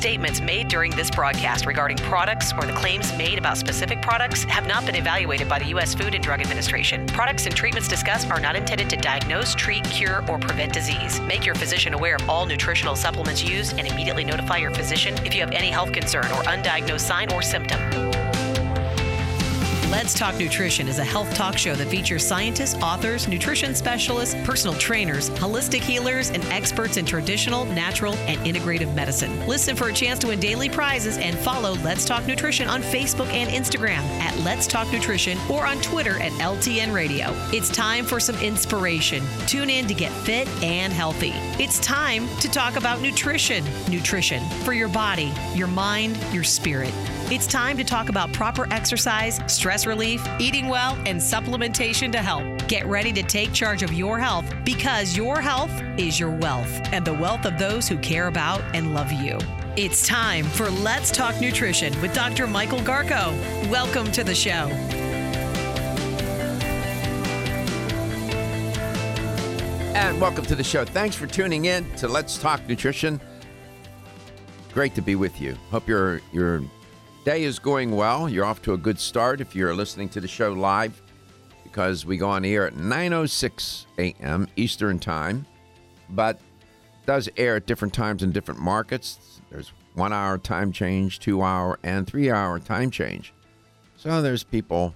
Statements made during this broadcast regarding products or the claims made about specific products have not been evaluated by the U.S. Food and Drug Administration. Products and treatments discussed are not intended to diagnose, treat, cure, or prevent disease. Make your physician aware of all nutritional supplements used and immediately notify your physician if you have any health concern or undiagnosed sign or symptom. Let's Talk Nutrition is a health talk show that features scientists, authors, nutrition specialists, personal trainers, holistic healers, and experts in traditional, natural, and integrative medicine. Listen for a chance to win daily prizes and follow Let's Talk Nutrition on Facebook and Instagram at Let's Talk Nutrition or on Twitter at LTN Radio. It's time for some inspiration. Tune in to get fit and healthy. It's time to talk about nutrition. Nutrition for your body, your mind, your spirit. It's time to talk about proper exercise, stress relief, eating well, and supplementation to help. Get ready to take charge of your health because your health is your wealth and the wealth of those who care about and love you. It's time for Let's Talk Nutrition with Dr. Michael Garko. Welcome to the show. And welcome to the show. Thanks for tuning in to Let's Talk Nutrition. Great to be with you. Hope your your day is going well. You're off to a good start if you're listening to the show live because we go on air at 9:06 a.m. Eastern Time, but does air at different times in different markets. There's 1-hour time change, 2-hour and 3-hour time change. So there's people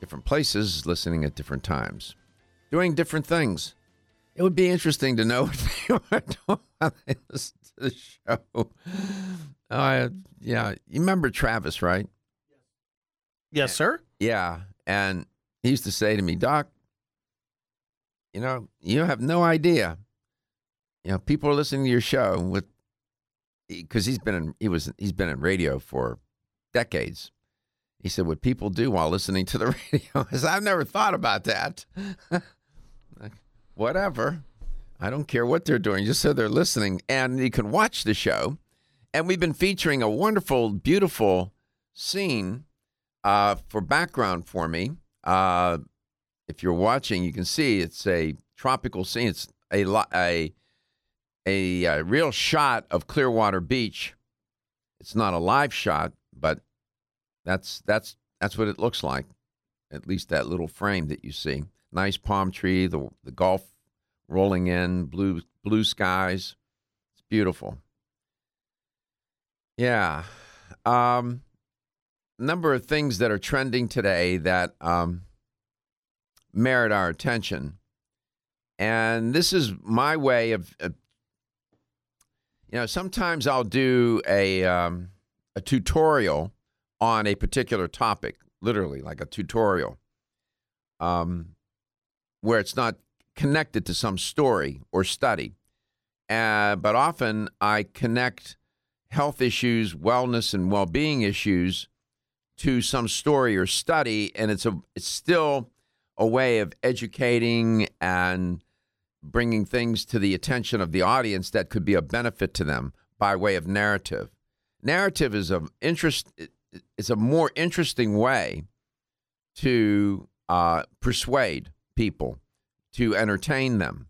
different places listening at different times doing different things. It would be interesting to know what they were doing to the show. Uh, yeah, you remember Travis, right? Yes, sir. Yeah, and he used to say to me, Doc, you know, you have no idea. You know, people are listening to your show with because he's been in he was he's been in radio for decades. He said, "What people do while listening to the radio is I've never thought about that." Like, Whatever, I don't care what they're doing, just so they're listening, and you can watch the show. And we've been featuring a wonderful, beautiful scene uh, for background for me. Uh, if you're watching, you can see it's a tropical scene. It's a a a, uh real shot of Clearwater Beach. It's not a live shot, but that's that's that's what it looks like. At least that little frame that you see. Nice palm tree, the the Gulf rolling in, blue blue skies. It's beautiful. Yeah. Um number of things that are trending today that um, merit our attention. And this is my way of, uh, you know, sometimes I'll do a, um, a tutorial on a particular topic, literally like a tutorial, um, where it's not connected to some story or study. Uh, but often I connect health issues, wellness, and well being issues to some story or study, and it's a it's still a way of educating and bringing things to the attention of the audience that could be a benefit to them by way of narrative. Narrative is of interest. It's a more interesting way to uh, persuade people, to entertain them.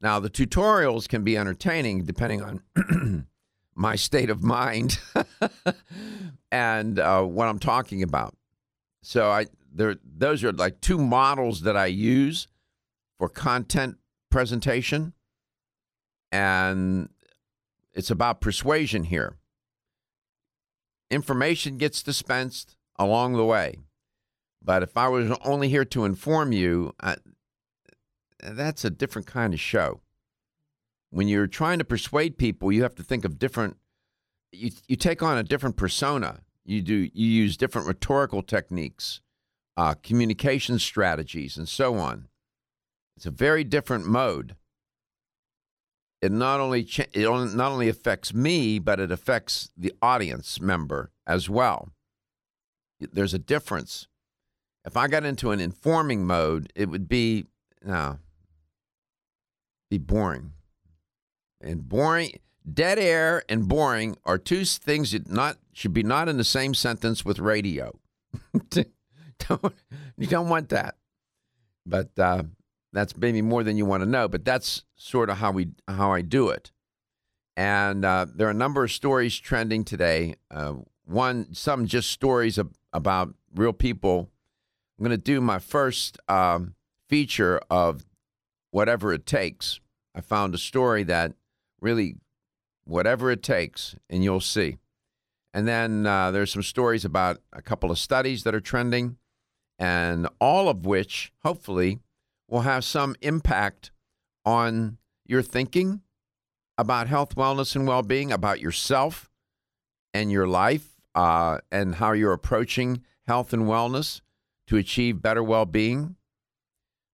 Now, the tutorials can be entertaining depending on my state of mind and uh, what I'm talking about. So I there those are like two models that I use for content presentation, and it's about persuasion here. Information gets dispensed along the way, but if I was only here to inform you, I, that's a different kind of show when you're trying to persuade people, you have to think of different. You you take on a different persona You do you use different rhetorical techniques, uh, communication strategies, and so on. It's a very different mode. It not only cha- it not only affects me, but it affects the audience member as well. There's a difference. If I got into an informing mode, it would be no, be boring. And boring, dead air and boring are two things that not should be not in the same sentence with radio. don't, you don't want that. But uh, that's maybe more than you want to know. But that's sort of how we how I do it. And uh, there are a number of stories trending today. Uh, one, some just stories ab- about real people. I'm going to do my first um, feature of whatever it takes. I found a story that really, whatever it takes, and you'll see. And then uh, there's some stories about a couple of studies that are trending, and all of which hopefully will have some impact on your thinking about health, wellness, and well being, about yourself and your life, uh, and how you're approaching health and wellness to achieve better well being.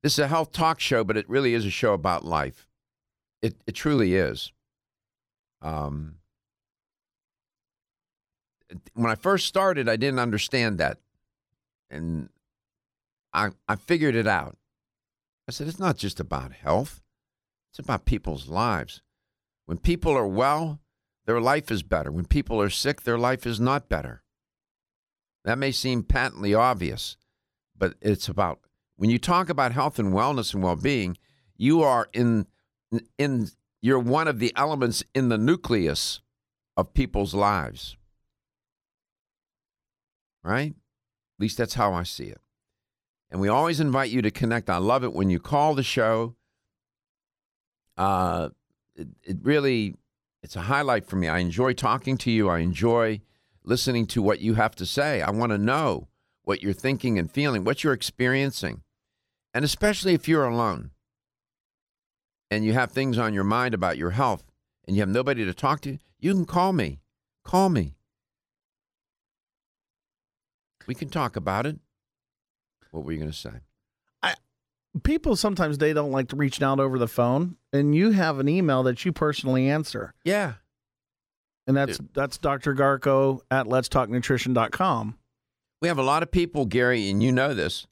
This is a health talk show, but it really is a show about life. It, it truly is. Um, when I first started, I didn't understand that. And I, I figured it out. I said, it's not just about health, it's about people's lives. When people are well, their life is better. When people are sick, their life is not better. That may seem patently obvious, but it's about when you talk about health and wellness and well-being, you are in in you're one of the elements in the nucleus of people's lives. Right? At least that's how I see it. And we always invite you to connect. I love it when you call the show. Uh, it, it really, it's a highlight for me. I enjoy talking to you. I enjoy listening to what you have to say. I want to know what you're thinking and feeling, what you're experiencing. And especially if you're alone and you have things on your mind about your health and you have nobody to talk to, you can call me. Call me. We can talk about it. What were you going to say? I, People sometimes they don't like to reach out over the phone, and you have an email that you personally answer, Yeah. and that's that's Dr. Garko at letstalknutrition.com. We have a lot of people, Gary, and you know this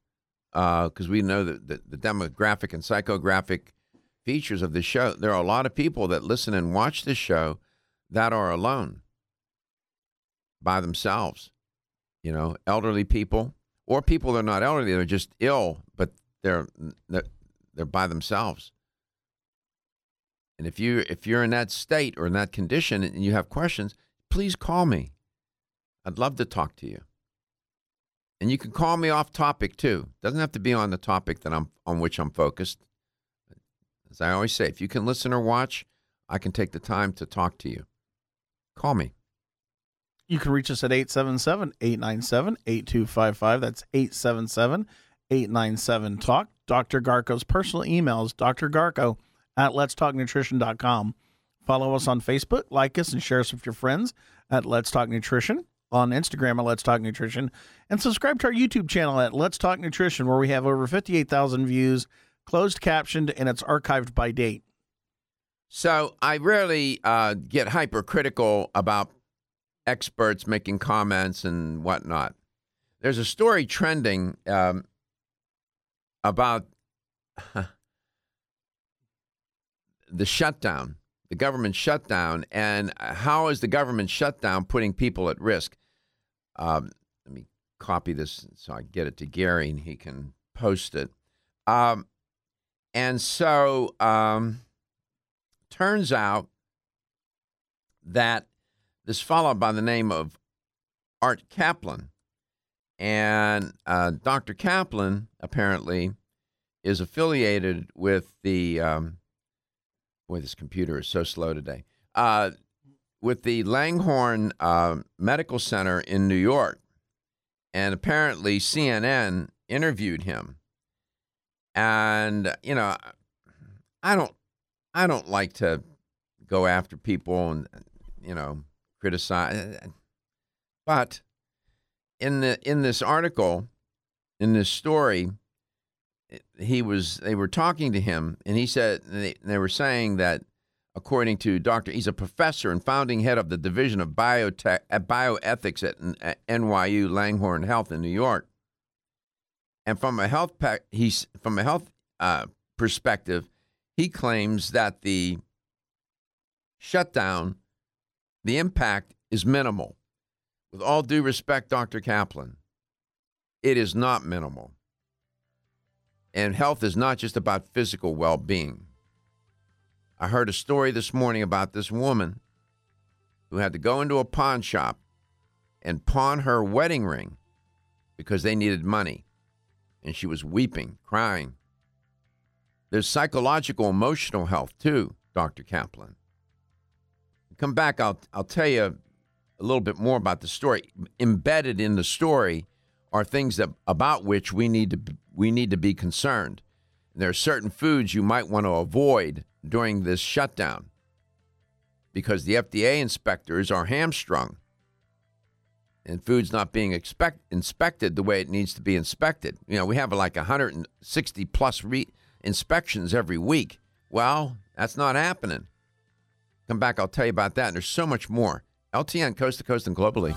uh, because we know the, the, the demographic and psychographic features of the show. There are a lot of people that listen and watch this show that are alone by themselves. You know, elderly people or people that are not elderly, they're just ill, but they're they're, they're by themselves. And if you if you're in that state or in that condition and you have questions, please call me. I'd love to talk to you. And you can call me off topic too. Doesn't have to be on the topic that I'm on which I'm focused. As I always say, if you can listen or watch, I can take the time to talk to you. Call me. You can reach us at 877 897 8255. That's 877 897 Talk. Dr. Garko's personal email is drgarko at letstalknutrition.com. Follow us on Facebook, like us, and share us with your friends at Let's Talk Nutrition, on Instagram at Let's Talk Nutrition, and subscribe to our YouTube channel at Let's Talk Nutrition, where we have over 58,000 views, closed captioned, and it's archived by date. So I rarely uh, get hypercritical about experts making comments and whatnot. There's a story trending um, about the shutdown, the government shutdown, and how is the government shutdown putting people at risk? Um, let me copy this so I get it to Gary and he can post it. Um, and so um, turns out that this fellow by the name of Art Caplan, and uh, Dr. Caplan apparently is affiliated with the. Um, boy, this computer is so slow today. Uh, with the Langone uh, Medical Center in New York, and apparently CNN interviewed him. And you know, I don't, I don't like to go after people and you know criticize, but in the in this article, in this story, he was they were talking to him, and he said they, they were saying that according to Dr. He's a professor and founding head of the Division of Biotech, uh, Bioethics at, at NYU Langone Health in New York. And from a health pa- he's from a health uh, perspective, he claims that the shutdown, the impact is minimal. With all due respect, Dr. Caplan, it is not minimal. And health is not just about physical well being. I heard a story this morning about this woman who had to go into a pawn shop and pawn her wedding ring because they needed money. And she was weeping, crying. There's psychological, emotional health too, Dr. Caplan. Come back, I'll, I'll tell you a little bit more about the story. Embedded in the story are things that about which we need to we need to be concerned. There are certain foods you might want to avoid during this shutdown because the FDA inspectors are hamstrung and food's not being expect, inspected the way it needs to be inspected. You know, we have like 160 plus re- inspections every week. Well, that's not happening. Come back, I'll tell you about that. And there's so much more. LTN coast to coast and globally.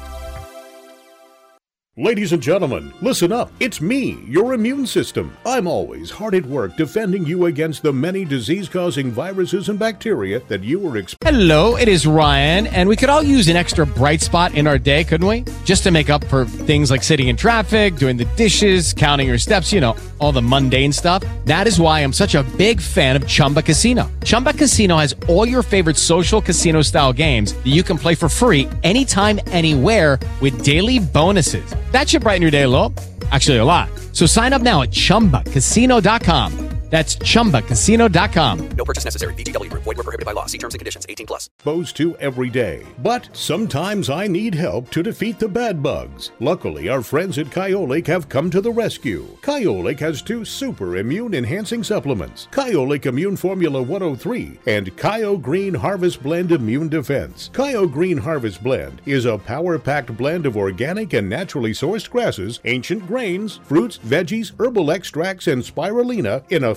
Ladies and gentlemen, listen up. It's me, your immune system. I'm always hard at work defending you against the many disease causing viruses and bacteria that you are exposed Hello, it is Ryan, and we could all use an extra bright spot in our day, couldn't we? Just to make up for things like sitting in traffic, doing the dishes, counting your steps, you know, all the mundane stuff. That is why I'm such a big fan of Chumba Casino. Chumba Casino has all your favorite social casino style games that you can play for free anytime, anywhere with daily bonuses. That should brighten your day a little. Actually, a lot. So sign up now at chumbacasino.com. That's chumbacasino.com. No purchase necessary. VGW Group. Void were prohibited by law. See terms and conditions. 18 plus. to every day. But sometimes I need help to defeat the bad bugs. Luckily, our friends at Kyolic have come to the rescue. Kyolic has two super immune enhancing supplements Kyolic Immune Formula 103 and Kyo Green Harvest Blend Immune Defense. Kyo Green Harvest Blend is a power packed blend of organic and naturally sourced grasses, ancient grains, fruits, veggies, herbal extracts, and spirulina in a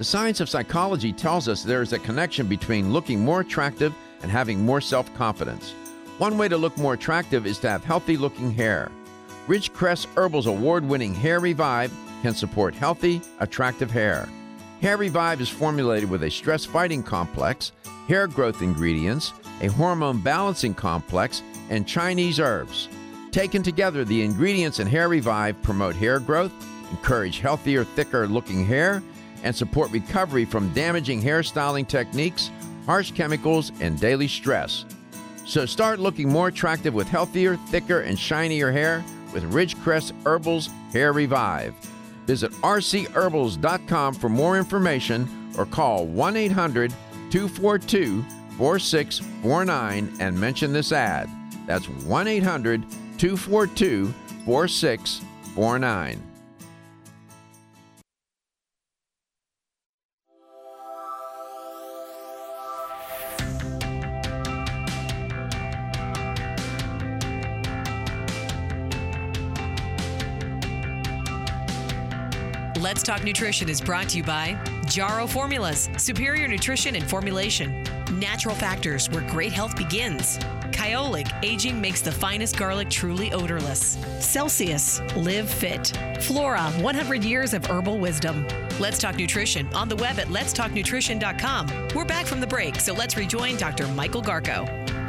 The science of psychology tells us there is a connection between looking more attractive and having more self confidence. One way to look more attractive is to have healthy looking hair. Ridgecrest Herbal's award winning Hair Revive can support healthy, attractive hair. Hair Revive is formulated with a stress fighting complex, hair growth ingredients, a hormone balancing complex, and Chinese herbs. Taken together, the ingredients in Hair Revive promote hair growth, encourage healthier, thicker looking hair, and support recovery from damaging hairstyling techniques, harsh chemicals, and daily stress. So start looking more attractive with healthier, thicker, and shinier hair with Ridgecrest Herbals Hair Revive. Visit rcherbals.com for more information or call 1 800 242 4649 and mention this ad. That's 1 800 242 4649. Let's Talk Nutrition is brought to you by Jarrow Formulas, superior nutrition and formulation. Natural factors where great health begins. Kyolic, aging makes the finest garlic truly odorless. Celsius, live fit. Flora, 100 years of herbal wisdom. Let's Talk Nutrition on the web at letstalknutrition.com. We're back from the break, so let's rejoin Dr. Michael Garko.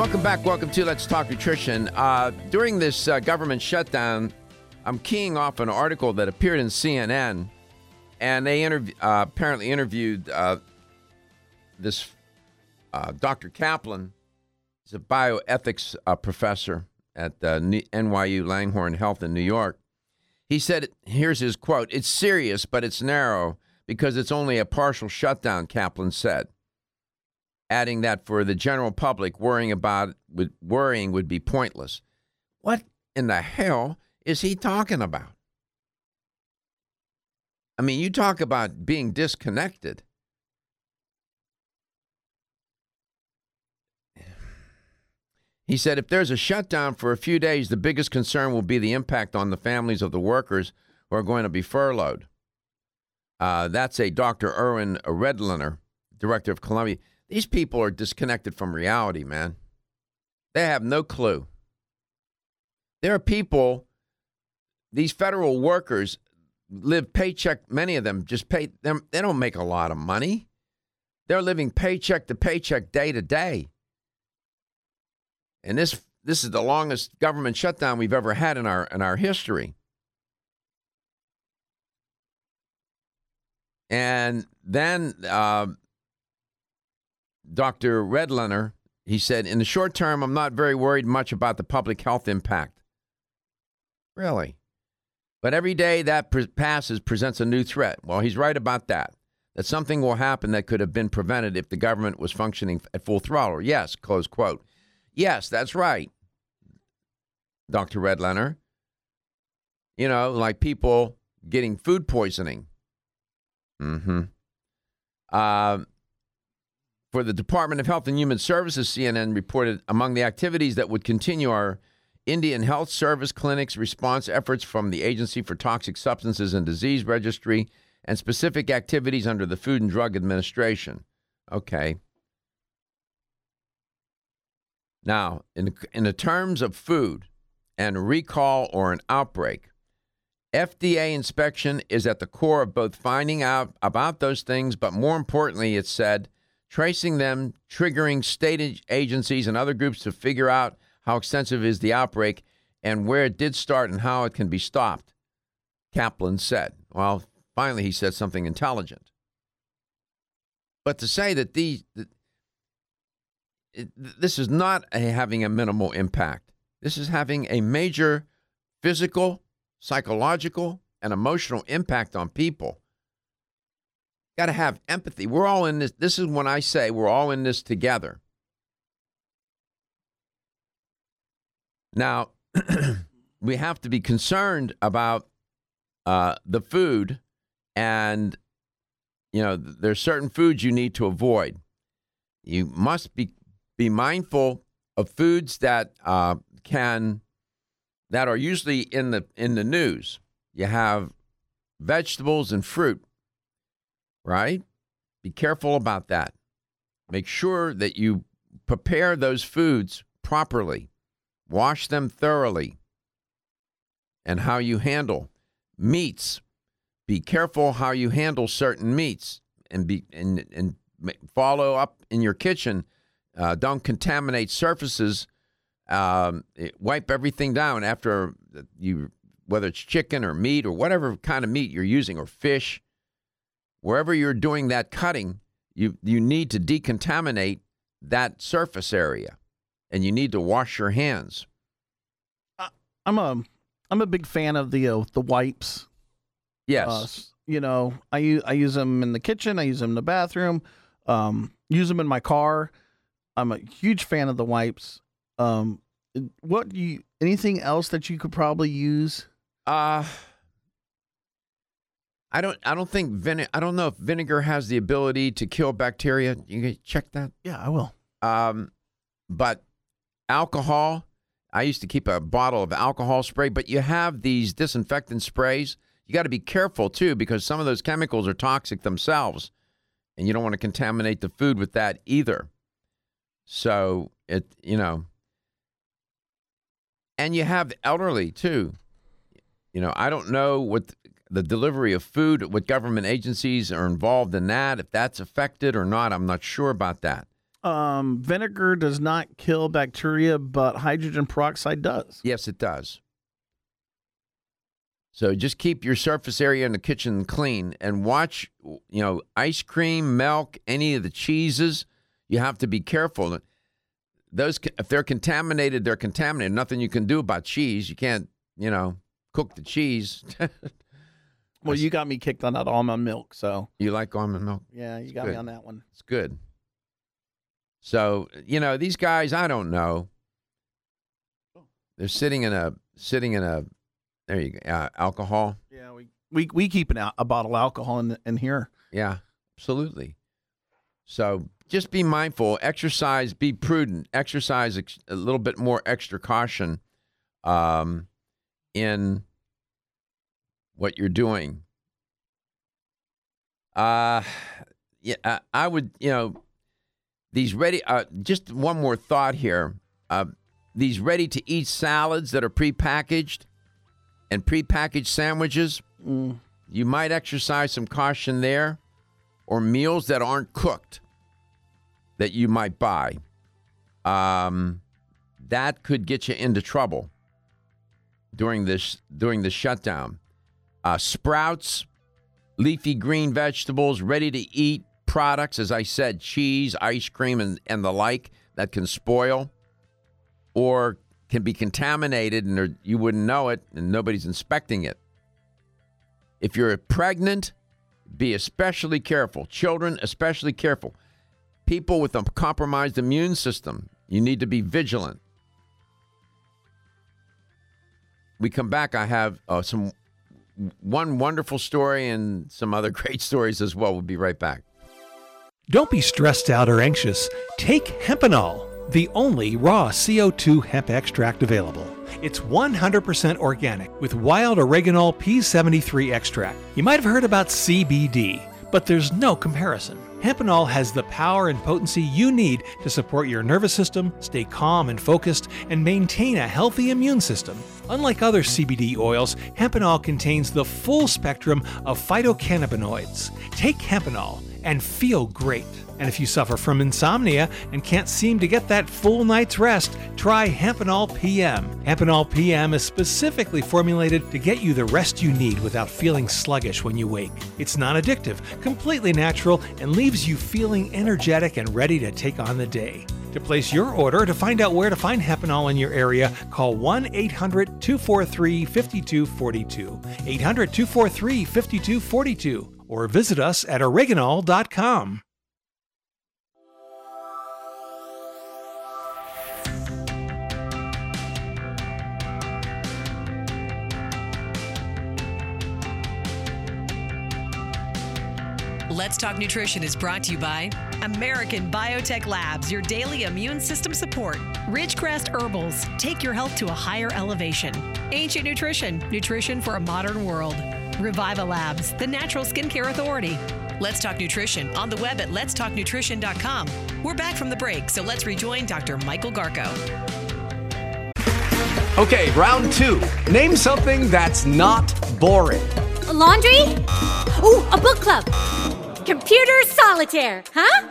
Welcome back. Welcome to Let's Talk Nutrition. Uh, during this uh, government shutdown, I'm keying off an article that appeared in CNN, and they interv- uh, apparently interviewed uh, this uh, Dr. Caplan is a bioethics uh, professor at NYU Langone Health in New York. He said, here's his quote It's serious, but it's narrow because it's only a partial shutdown, Caplan said. Adding that for the general public, worrying about would, worrying would be pointless. What in the hell is he talking about? I mean, you talk about being disconnected. He said if there's a shutdown for a few days, the biggest concern will be the impact on the families of the workers who are going to be furloughed. Uh, that's a Dr. Irwin Redlener, director of Columbia. These people are disconnected from reality, man. They have no clue. There are people, these federal workers live paycheck, many of them just pay them, they don't make a lot of money. They're living paycheck to paycheck day to day. And this this is the longest government shutdown we've ever had in our in our history. And then uh, Dr. Redlener, he said, in the short term, I'm not very worried much about the public health impact. Really? But every day that pre- passes presents a new threat. Well, he's right about that. That something will happen that could have been prevented if the government was functioning at full throttle. Yes, close quote. Yes, that's right, Dr. Redlener. You know, like people getting food poisoning. Mm-hmm. Uh, for the Department of Health and Human Services, CNN reported among the activities that would continue are Indian Health Service clinics, response efforts from the Agency for Toxic Substances and Disease Registry, and specific activities under the Food and Drug Administration. Okay. Now, in, in the terms of food and recall or an outbreak, FDA inspection is at the core of both finding out about those things, but more importantly, it said, tracing them, triggering state agencies and other groups to figure out how extensive is the outbreak and where it did start and how it can be stopped, Caplan said. Well, finally, he said something intelligent. But to say that these, this is not a, having a minimal impact. This is having a major physical, psychological, and emotional impact on people. Got to have empathy. We're all in this. This is when I say we're all in this together. Now, we have to be concerned about uh, the food, and you know, there's certain foods you need to avoid. You must be be mindful of foods that uh, can that are usually in the in the news. You have vegetables and fruit, right? Be careful about that. Make sure that you prepare those foods properly. Wash them thoroughly. And how you handle meats. Be careful how you handle certain meats and be and, and follow up in your kitchen uh, don't contaminate surfaces. Um, wipe everything down after you, whether it's chicken or meat or whatever kind of meat you're using or fish. Wherever you're doing that cutting, you you need to decontaminate that surface area, and you need to wash your hands. I'm a I'm a big fan of the uh, the wipes. Yes. Uh, you know, I use I use them in the kitchen. I use them in the bathroom. Um, use them in my car. I'm a huge fan of the wipes. Um, what you? Anything else that you could probably use? Uh I don't. I don't think vinegar. I don't know if vinegar has the ability to kill bacteria. You can check that. Yeah, I will. Um, but alcohol. I used to keep a bottle of alcohol spray, but you have these disinfectant sprays. You got to be careful too because some of those chemicals are toxic themselves, and you don't want to contaminate the food with that either. So it, you know, and you have the elderly too. You know, I don't know what the delivery of food, what government agencies are involved in that, if that's affected or not. I'm not sure about that. Um, vinegar does not kill bacteria, but hydrogen peroxide does. Yes, it does. So just keep your surface area in the kitchen clean and watch, you know, ice cream, milk, any of the cheeses you have to be careful. Those if they're contaminated, they're contaminated. Nothing you can do about cheese. You can't, you know, cook the cheese. Well, you got me kicked on that almond milk, so you like almond milk? yeah, you It's got me good. on that one. It's good. So you know these guys, I don't know. They're sitting in a sitting in a there you go uh, alcohol. Yeah, we we, we keep an, al- a bottle of alcohol in in here. Yeah, absolutely. So just be mindful, exercise, be prudent, exercise ex- a little bit more extra caution um, in what you're doing. Uh, yeah, I, I would, you know, these ready, uh, just one more thought here. Uh, these ready to eat salads that are prepackaged and prepackaged sandwiches, you might exercise some caution there or meals that aren't cooked that you might buy. Um, that could get you into trouble during this during the shutdown. Uh, sprouts, leafy green vegetables, ready to eat products, as I said, cheese, ice cream, and, and the like that can spoil or can be contaminated and you wouldn't know it and nobody's inspecting it. If you're pregnant, be especially careful. Children, especially careful. People with a compromised immune system, you need to be vigilant. We come back. I have uh, some one wonderful story and some other great stories as well. We'll be right back. Don't be stressed out or anxious. Take Hempanol, the only raw CO2 hemp extract available. It's 100% organic with wild oreganol P73 extract. You might have heard about CBD, but there's no comparison. Hempanol has the power and potency you need to support your nervous system, stay calm and focused, and maintain a healthy immune system. Unlike other CBD oils, Hempanol contains the full spectrum of phytocannabinoids. Take Hempanol and feel great. And if you suffer from insomnia and can't seem to get that full night's rest, try Hempanol PM. Hempanol PM is specifically formulated to get you the rest you need without feeling sluggish when you wake. It's non addictive, completely natural, and leaves you feeling energetic and ready to take on the day. To place your order to find out where to find Hempanol in your area, call 1 800 243 5242. 800 243 5242 or visit us at oreganol.com. Let's Talk Nutrition is brought to you by American Biotech Labs, your daily immune system support. Ridgecrest Herbals, take your health to a higher elevation. Ancient Nutrition, nutrition for a modern world. Reviva Labs, the natural skincare authority. Let's Talk Nutrition on the web at letstalknutrition.com. We're back from the break, so let's rejoin Dr. Michael Garko. Okay, round two. Name something that's not boring. A laundry? Ooh, a book club. Computer solitaire, huh?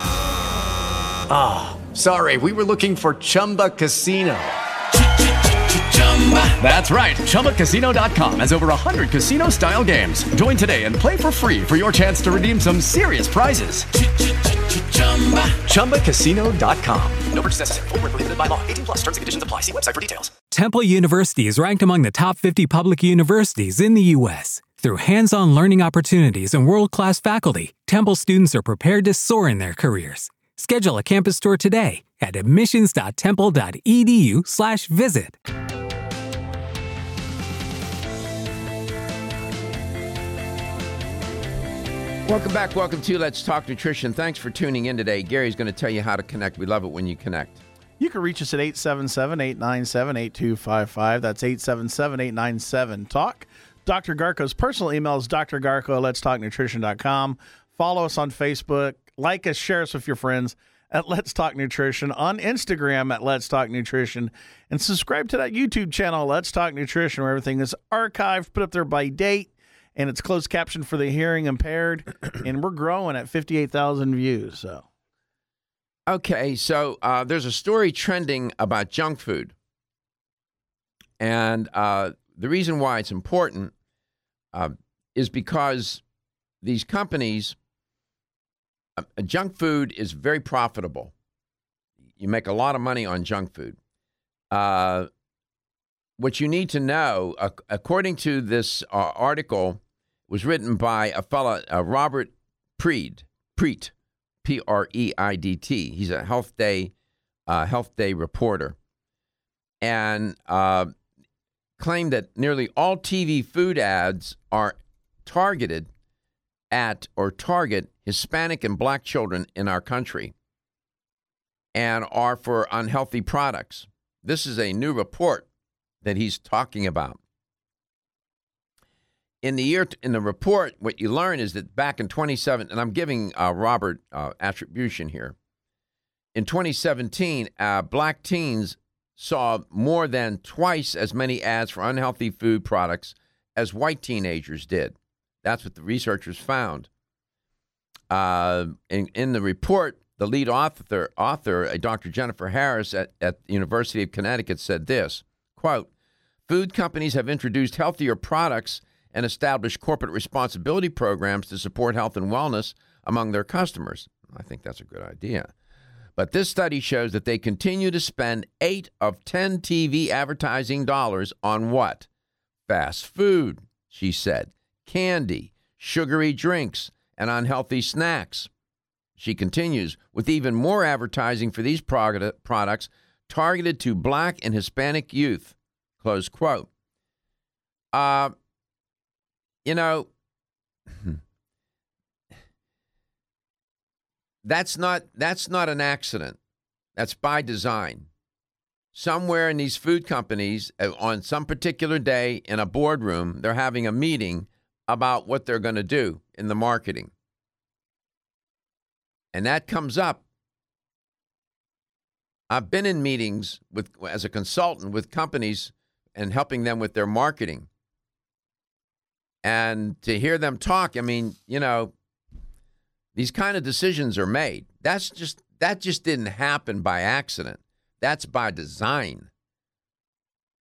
Ah, sorry, we were looking for Chumba Casino. That's right. ChumbaCasino.com has over 100 casino style games. Join today and play for free for your chance to redeem some serious prizes. ChumbaCasino.com. No purchase necessary. Where prohibited by law. 18 plus terms and conditions apply. See website for details. Temple University is ranked among the top 50 public universities in the U.S. Through hands on learning opportunities and world class faculty, Temple students are prepared to soar in their careers. Schedule a campus tour today at admissions.temple.edu/slash visit. Welcome back. Welcome to Let's Talk Nutrition. Thanks for tuning in today. Gary's going to tell you how to connect. We love it when you connect. You can reach us at 877 897 8255. That's 877 897 Talk. Dr. Garko's personal email is drgarko at letstalknutrition.com. Follow us on Facebook. Like us, share us with your friends at Let's Talk Nutrition. On Instagram at Let's Talk Nutrition. And subscribe to that YouTube channel, Let's Talk Nutrition, where everything is archived, put up there by date, and it's closed caption for the hearing impaired. and we're growing at 58,000 views. So. Okay, so uh, there's a story trending about junk food. And uh, the reason why it's important uh, is because these companies, uh, junk food is very profitable. you make a lot of money on junk food. Uh, what you need to know, ac- according to this uh, article, was written by a fellow, uh, Robert Preed, Preet, P R E I D T. He's a Health Day, uh, Health Day reporter, and uh, claimed that nearly all TV food ads are targeted at or target Hispanic and Black children in our country, and are for unhealthy products. This is a new report that he's talking about. In the year in the report, what you learn is that back in 27, and I'm giving uh, Robert uh, attribution here. In 2017, uh, black teens saw more than twice as many ads for unhealthy food products as white teenagers did. That's what the researchers found. Uh, in, in the report, the lead author, author uh, Dr. Jennifer Harris at, at the University of Connecticut, said this quote, Food companies have introduced healthier products and establish corporate responsibility programs to support health and wellness among their customers. I think that's a good idea. But this study shows that they continue to spend 8 of 10 TV advertising dollars on what? Fast food, she said, candy, sugary drinks, and unhealthy snacks. She continues with even more advertising for these products targeted to black and Hispanic youth. Close quote. Uh, you know, that's not that's not an accident. That's by design. Somewhere in these food companies, uh, on some particular day in a boardroom, they're having a meeting about what they're going to do in the marketing. And that comes up. I've been in meetings with as a consultant with companies and helping them with their marketing. And to hear them talk, I mean, you know, these kind of decisions are made. That's just that just didn't happen by accident. That's by design.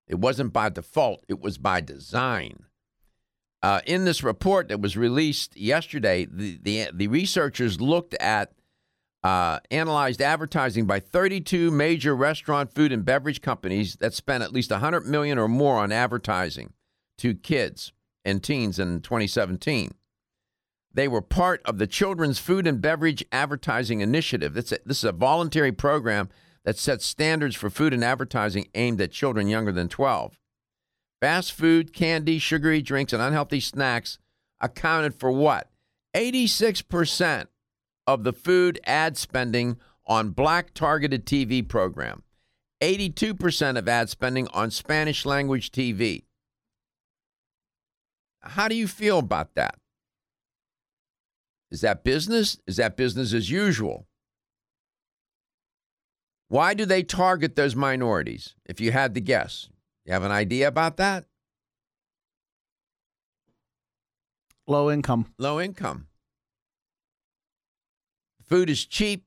It wasn't by default, it was by design. Uh, in this report that was released yesterday, the, the, the researchers looked at, uh, analyzed advertising by 32 major restaurant, food, and beverage companies that spent at least 100 million or more on advertising to kids and teens in 2017. They were part of the Children's Food and Beverage Advertising Initiative. This is a voluntary program that sets standards for food and advertising aimed at children younger than 12. Fast food, candy, sugary drinks, and unhealthy snacks accounted for what? 86% of the food ad spending on black targeted TV program. 82% of ad spending on Spanish language TV. How do you feel about that? Is that business? Is that business as usual? Why do they target those minorities? If you had to guess, you have an idea about that? Low income. Low income. Food is cheap.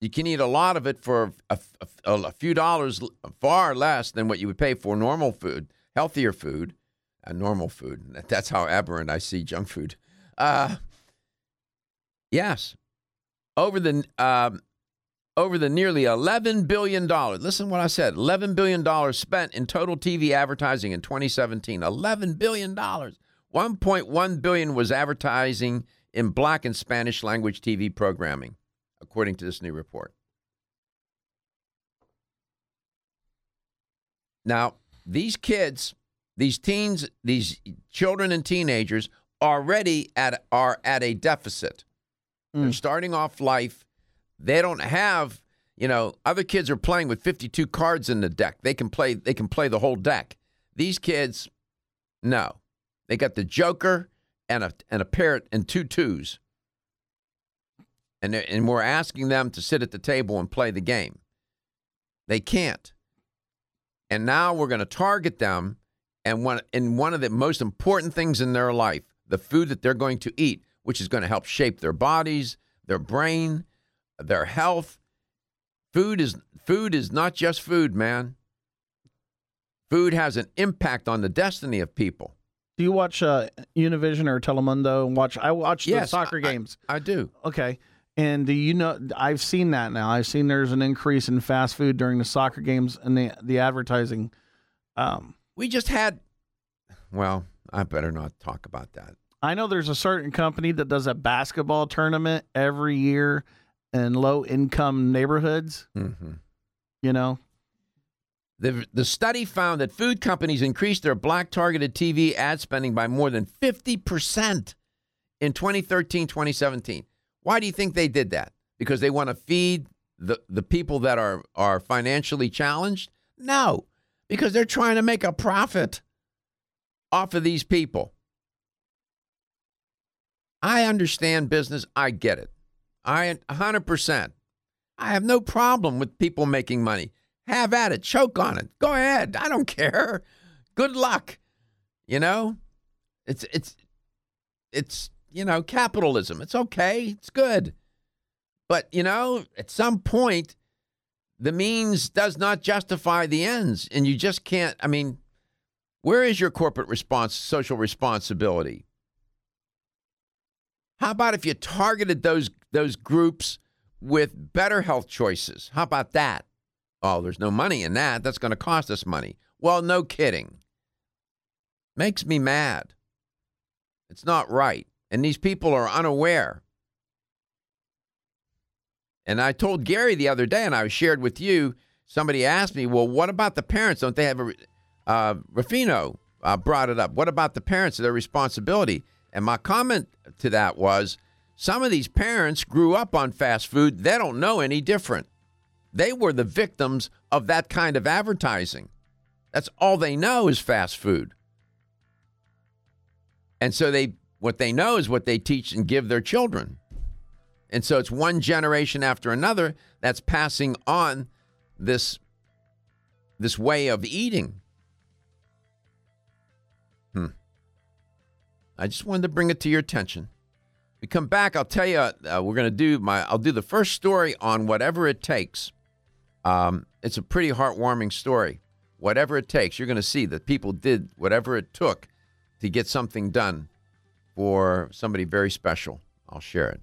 You can eat a lot of it for a, a, a few dollars, far less than what you would pay for normal food, healthier food, uh, normal food. That's how aberrant I see junk food. Uh, yes, over the um, over the nearly eleven billion dollars. Listen, what I said: eleven billion dollars spent in total TV advertising in 2017. Eleven billion dollars. 1.1 billion was advertising in black and Spanish language TV programming, according to this new report. Now, these kids, these teens, these children and teenagers already at are at a deficit. They're hmm. starting off life. They don't have, you know, other kids are playing with 52 cards in the deck. They can play they can play the whole deck. These kids no. They got the joker and a and a parrot and two twos. And and we're asking them to sit at the table and play the game. They can't. And now we're going to target them and one in one of the most important things in their life, the food that they're going to eat, which is going to help shape their bodies, their brain, their health. Food is food is not just food, man. Food has an impact on the destiny of people. Do you watch uh, Univision or Telemundo and watch? I watch the Yes, soccer I- games. I do. Okay, And do you know? I've seen that now. I've seen there's an increase in fast food during the soccer games and the the advertising. Um, We just had. Well, I better not talk about that. I know there's a certain company that does a basketball tournament every year in low income neighborhoods. Mm-hmm. You know, The, the study found that food companies increased their black targeted TV ad spending by more than 50% in 2013 2017. Why do you think they did that? Because they want to feed the, the people that are, are financially challenged? No, because they're trying to make a profit off of these people. I understand business. I get it. I 100%. I have no problem with people making money. Have at it. Choke on it. Go ahead. I don't care. Good luck. You know? It's it's it's you know, capitalism. It's okay. It's good. But, you know, at some point the means does not justify the ends and you just can't I mean, where is your corporate response social responsibility? How about if you targeted those those groups with better health choices? How about that? Oh, there's no money in that. That's going to cost us money. Well, no kidding. Makes me mad. It's not right. And these people are unaware. And I told Gary the other day, and I shared with you, somebody asked me, well, what about the parents? Don't they have a. Uh, Rafino uh, brought it up. What about the parents, their responsibility? And my comment to that was some of these parents grew up on fast food. They don't know any different. They were the victims of that kind of advertising. That's all they know is fast food. And so they what they know is what they teach and give their children. And so it's one generation after another that's passing on this this way of eating. Hmm. I just wanted to bring it to your attention. We come back. I'll tell you. Uh, we're going to do my. I'll do the first story on whatever it takes. Um, it's a pretty heartwarming story. Whatever it takes, you're going to see that people did whatever it took to get something done for somebody very special. I'll share it.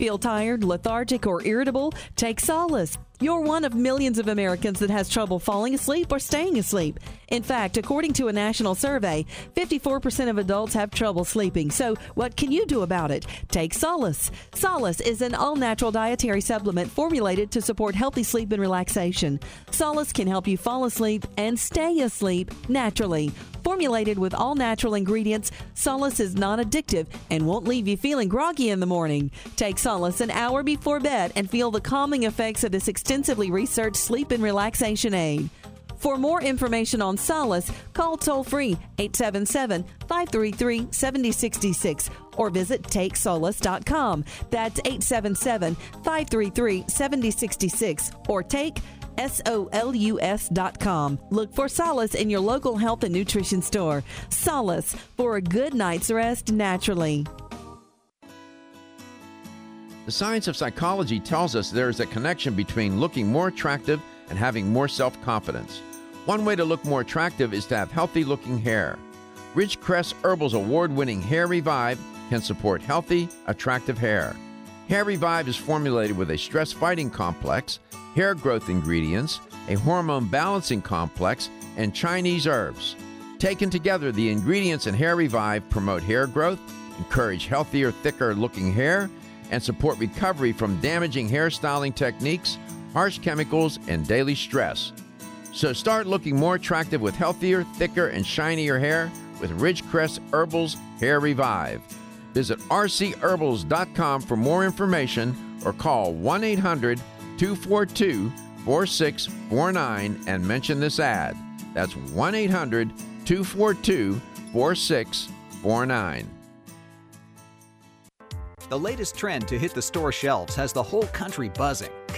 Feel tired, lethargic, or irritable? Take solace. You're one of millions of Americans that has trouble falling asleep or staying asleep. In fact, according to a national survey, 54% of adults have trouble sleeping. So, what can you do about it? Take Solace. Solace is an all natural dietary supplement formulated to support healthy sleep and relaxation. Solace can help you fall asleep and stay asleep naturally. Formulated with all natural ingredients, Solace is non addictive and won't leave you feeling groggy in the morning. Take Solace an hour before bed and feel the calming effects of this extensively researched sleep and relaxation aid. For more information on Solace, call toll free 877 533 7066 or visit takesolace.com. That's 877 533 7066 or take S-O-L-U-S.com. Look for Solace in your local health and nutrition store. Solace for a good night's rest naturally. The science of psychology tells us there is a connection between looking more attractive and having more self confidence. One way to look more attractive is to have healthy looking hair. Ridgecrest Herbal's award winning Hair Revive can support healthy, attractive hair. Hair Revive is formulated with a stress fighting complex, hair growth ingredients, a hormone balancing complex, and Chinese herbs. Taken together, the ingredients in Hair Revive promote hair growth, encourage healthier, thicker looking hair, and support recovery from damaging hairstyling techniques, harsh chemicals, and daily stress. So start looking more attractive with healthier, thicker, and shinier hair with Ridgecrest Herbals Hair Revive. Visit rcherbals.com for more information or call 1 800 242 4649 and mention this ad. That's 1 800 242 4649. The latest trend to hit the store shelves has the whole country buzzing.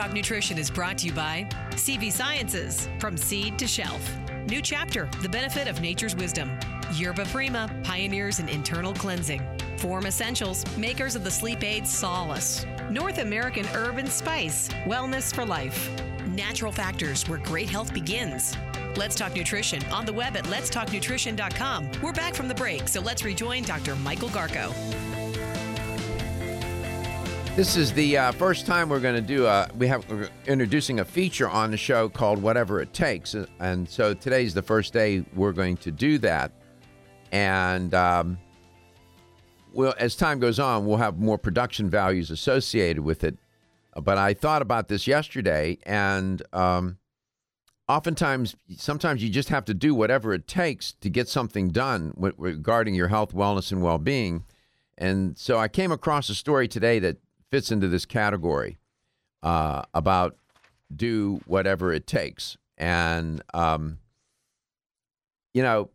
Talk Nutrition is brought to you by CV Sciences, from seed to shelf. New chapter The Benefit of Nature's Wisdom. Yerba Prima, pioneers in internal cleansing. Form Essentials, makers of the sleep aid Solace. North American Herb and Spice, wellness for life. Natural factors where great health begins. Let's Talk Nutrition on the web at letstalknutrition.com. We're back from the break, so let's rejoin Dr. Michael Garko. This is the uh, first time we're going to do a. We have we're introducing a feature on the show called "Whatever It Takes," and so today's the first day we're going to do that. And um, well, as time goes on, we'll have more production values associated with it. But I thought about this yesterday, and um, oftentimes, sometimes you just have to do whatever it takes to get something done regarding your health, wellness, and well-being. And so I came across a story today that fits into this category uh, about do whatever it takes. And, um, you know,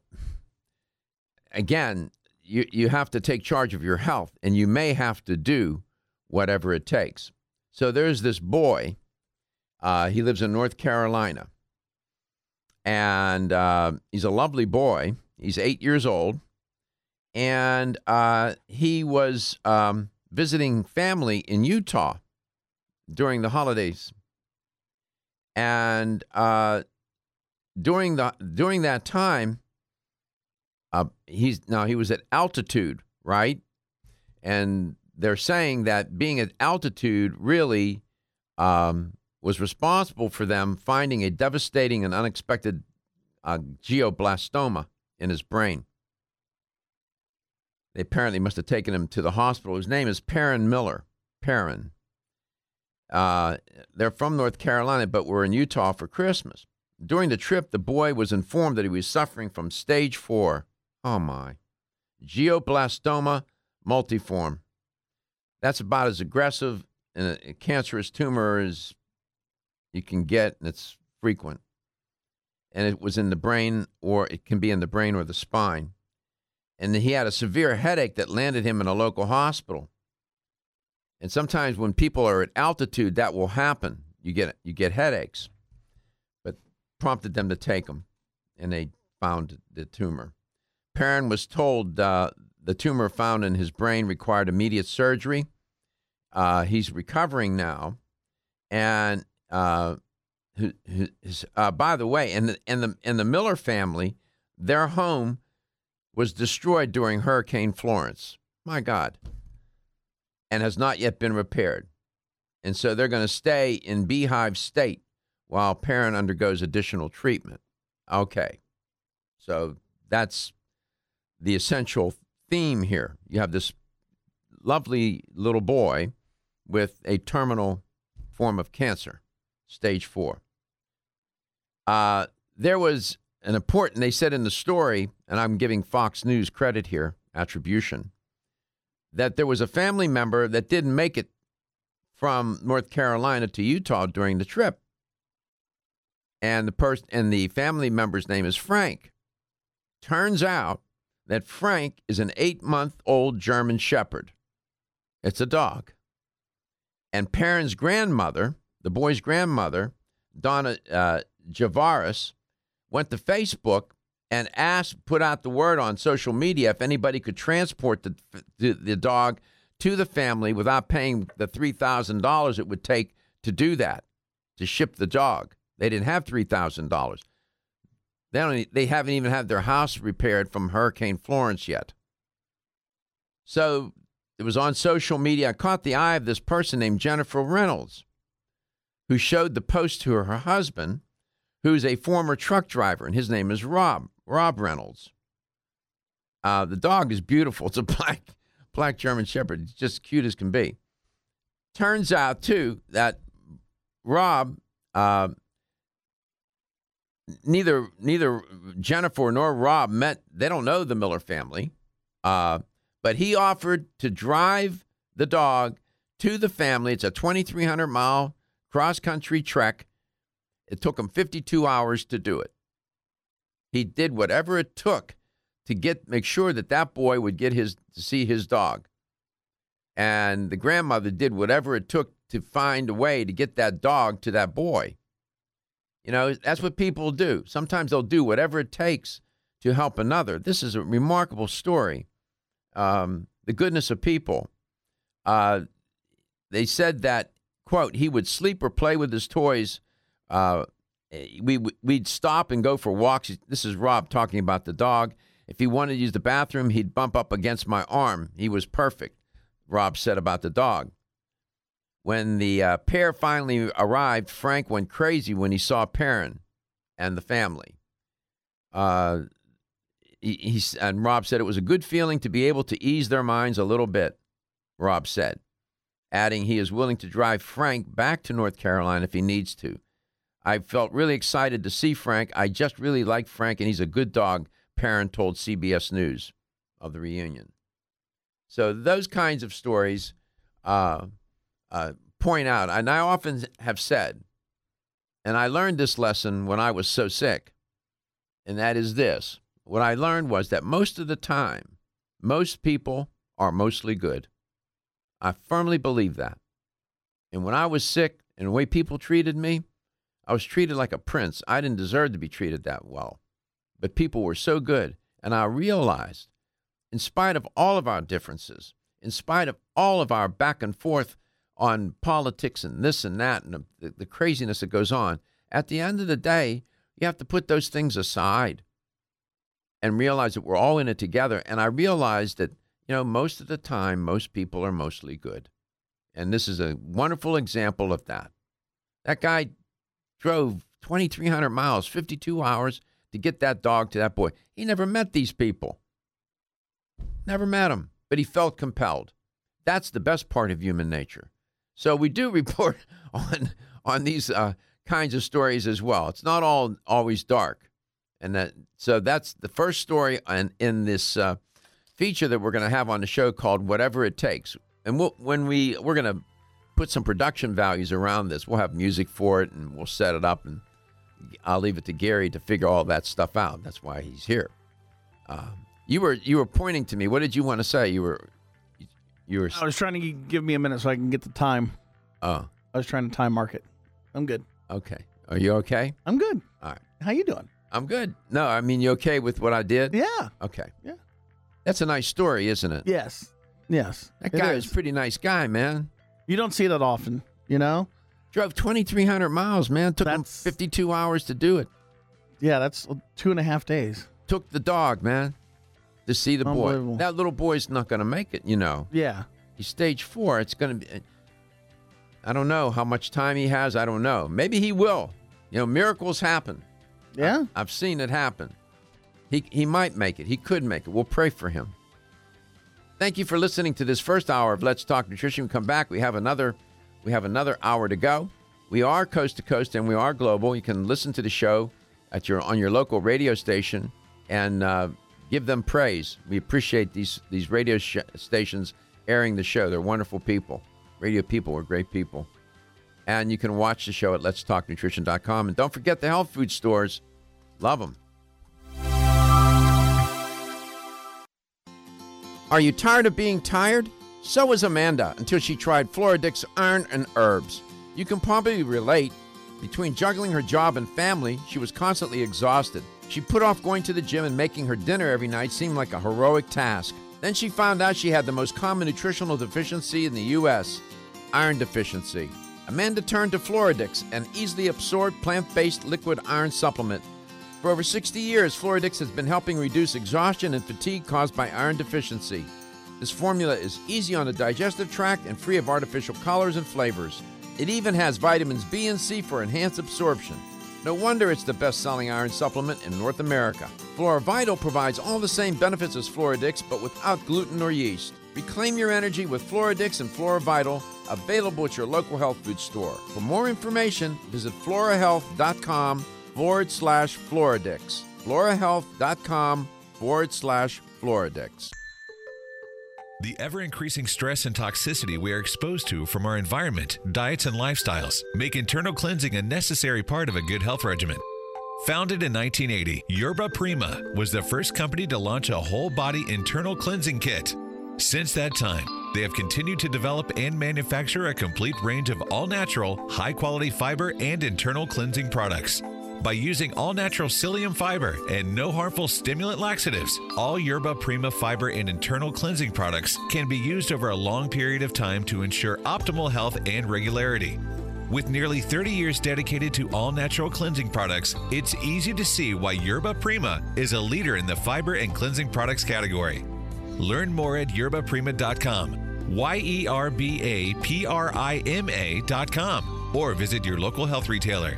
again, you, you have to take charge of your health and you may have to do whatever it takes. So there's this boy, uh, he lives in North Carolina, and uh, he's a lovely boy. He's eight years old, and uh, he was. Um, visiting family in Utah during the holidays, and uh, during the during that time, uh, he's now he was at altitude, right? And they're saying that being at altitude really um, was responsible for them finding a devastating and unexpected uh, glioblastoma in his brain. They apparently must have taken him to the hospital. His name is Perrin Miller. Perrin. Uh, they're from North Carolina, but were in Utah for Christmas. During the trip, the boy was informed that he was suffering from stage four. Oh my. Glioblastoma multiforme. That's about as aggressive and a cancerous tumor as you can get, and it's frequent. And it was in the brain, or it can be in the brain or the spine and he had a severe headache that landed him in a local hospital. And sometimes when people are at altitude, that will happen. You get you get headaches, but prompted them to take him, and they found the tumor. Perrin was told uh, the tumor found in his brain required immediate surgery. Uh, he's recovering now, and uh, his, uh, by the way, in the in the in the Miller family, their home was destroyed during Hurricane Florence. My God. And has not yet been repaired. And so they're going to stay in beehive state while Perrin undergoes additional treatment. Okay. So that's the essential theme here. You have this lovely little boy with a terminal form of cancer, stage four. Uh, there was an important, they said in the story, and I'm giving Fox News credit here, attribution, that there was a family member that didn't make it from North Carolina to Utah during the trip. And the person and the family member's name is Frank. Turns out that Frank is an eight month old German Shepherd. It's a dog. And Perrin's grandmother, the boy's grandmother, Donna uh, Javaris, went to Facebook and asked, put out the word on social media if anybody could transport the, the, the dog to the family without paying the $3,000 it would take to do that, to ship the dog. They didn't have $3,000. They, don't, they haven't even had their house repaired from Hurricane Florence yet. So it was on social media. I caught the eye of this person named Jennifer Reynolds, who showed the post to her husband, who's a former truck driver, and his name is Rob, Rob Reynolds. Uh, the dog is beautiful. It's a black, black German Shepherd. It's just cute as can be. Turns out, too, that Rob, uh, neither neither Jennifer nor Rob met. They don't know the Miller family. Uh, but he offered to drive the dog to the family. It's a 2,300 mile cross country trek. It took him 52 hours to do it. He did whatever it took to get make sure that that boy would get his to see his dog. And the grandmother did whatever it took to find a way to get that dog to that boy. You know, that's what people do. Sometimes they'll do whatever it takes to help another. This is a remarkable story um, the goodness of people. Uh, they said that quote he would sleep or play with his toys. Uh, we we'd stop and go for walks. This is Rob talking about the dog. If he wanted to use the bathroom, he'd bump up against my arm. He was perfect. Rob said about the dog. When the uh, pair finally arrived, Frank went crazy when he saw Perrin and the family. Uh, he, he, and Rob said it was a good feeling to be able to ease their minds a little bit, Rob said, adding he is willing to drive Frank back to North Carolina if he needs to. I felt really excited to see Frank. I just really like Frank, and he's a good dog, Perrin told CBS News of the reunion. So those kinds of stories uh, uh, point out, and I often have said, and I learned this lesson when I was so sick, and that is this what I learned was that most of the time, most people are mostly good. I firmly believe that. And when I was sick and the way people treated me, I was treated like a prince. I didn't deserve to be treated that well. But people were so good. And I realized, in spite of all of our differences, in spite of all of our back and forth on politics and this and that and the, the craziness that goes on, at the end of the day, you have to put those things aside and realize that we're all in it together. And I realized that, you know, most of the time, most people are mostly good. And this is a wonderful example of that. That guy drove 2,300 miles, 52 hours to get that dog to that boy. He never met these people. Never met them, but he felt compelled. That's the best part of human nature. So we do report on on these uh, kinds of stories as well. It's not all always dark. And that, so that's the first story in, in this uh, feature that we're going to have on the show called Whatever It Takes. And we'll, when we, we're going to put some production values around this, we'll have music for it and we'll set it up. And I'll leave it to Gary to figure all that stuff out. That's why he's here. Um, you were you were pointing to me. What did you want to say? You were you were. I was trying to give me a minute so I can get the time. Oh, I was trying to time mark it. I'm good. Okay. Are you okay? I'm good. All right. How you doing? I'm good. No, I mean, you okay with what I did? Yeah. Okay. Yeah. That's a nice story, isn't it? Yes. Yes. That guy is. a pretty nice guy, man. You don't see that often, you know? Drove 2,300 miles, man. Took that's, him 52 hours to do it. Yeah, that's two and a half days. Took the dog, man, to see the boy. That little boy's not going to make it, you know. Yeah. He's stage four. It's going to be. I don't know how much time he has. I don't know. Maybe he will. You know, miracles happen. Yeah. I, have seen it happen. He, he might make it. He could make it. We'll pray for him. Thank you for listening to this first hour of Let's Talk Nutrition. We come back. We have another we have another hour to go. We are coast to coast and we are global. You can listen to the show at your on your local radio station and uh, give them praise. We appreciate these these radio sh- stations airing the show. They're wonderful people. Radio people are great people. And you can watch the show at letstalknutrition.com. And don't forget the health food stores. Love them. Are you tired of being tired? So was Amanda until she tried Floradix Iron and Herbs. You can probably relate. Between juggling her job and family, she was constantly exhausted. She put off going to the gym and making her dinner every night seemed like a heroic task. Then she found out she had the most common nutritional deficiency in the U.S. iron deficiency. Amanda turned to Floradix, an easily absorbed plant based liquid iron supplement. For over 60 years, Floradix has been helping reduce exhaustion and fatigue caused by iron deficiency. This formula is easy on the digestive tract and free of artificial colors and flavors. It even has vitamins B and C for enhanced absorption. No wonder it's the best selling iron supplement in North America. Flora Vital provides all the same benefits as Floradix, but without gluten or yeast. Reclaim your energy with Floradix and Flora Vital, available at your local health food store. For more information, visit florahealth.com forward slash Floradix. florahealth.com forward slash Floradix. The ever increasing stress and toxicity we are exposed to from our environment, diets, and lifestyles make internal cleansing a necessary part of a good health regimen. Founded in 1980, Yerba Prima was the first company to launch a whole body internal cleansing kit. Since that time, they have continued to develop and manufacture a complete range of all natural, high quality fiber and internal cleansing products. By using all natural psyllium fiber and no harmful stimulant laxatives, all Yerba Prima fiber and internal cleansing products can be used over a long period of time to ensure optimal health and regularity. With nearly 30 years dedicated to all natural cleansing products, it's easy to see why Yerba Prima is a leader in the fiber and cleansing products category. Learn more at yerbaprima.com, Y E R B A P R I M A.com, or visit your local health retailer.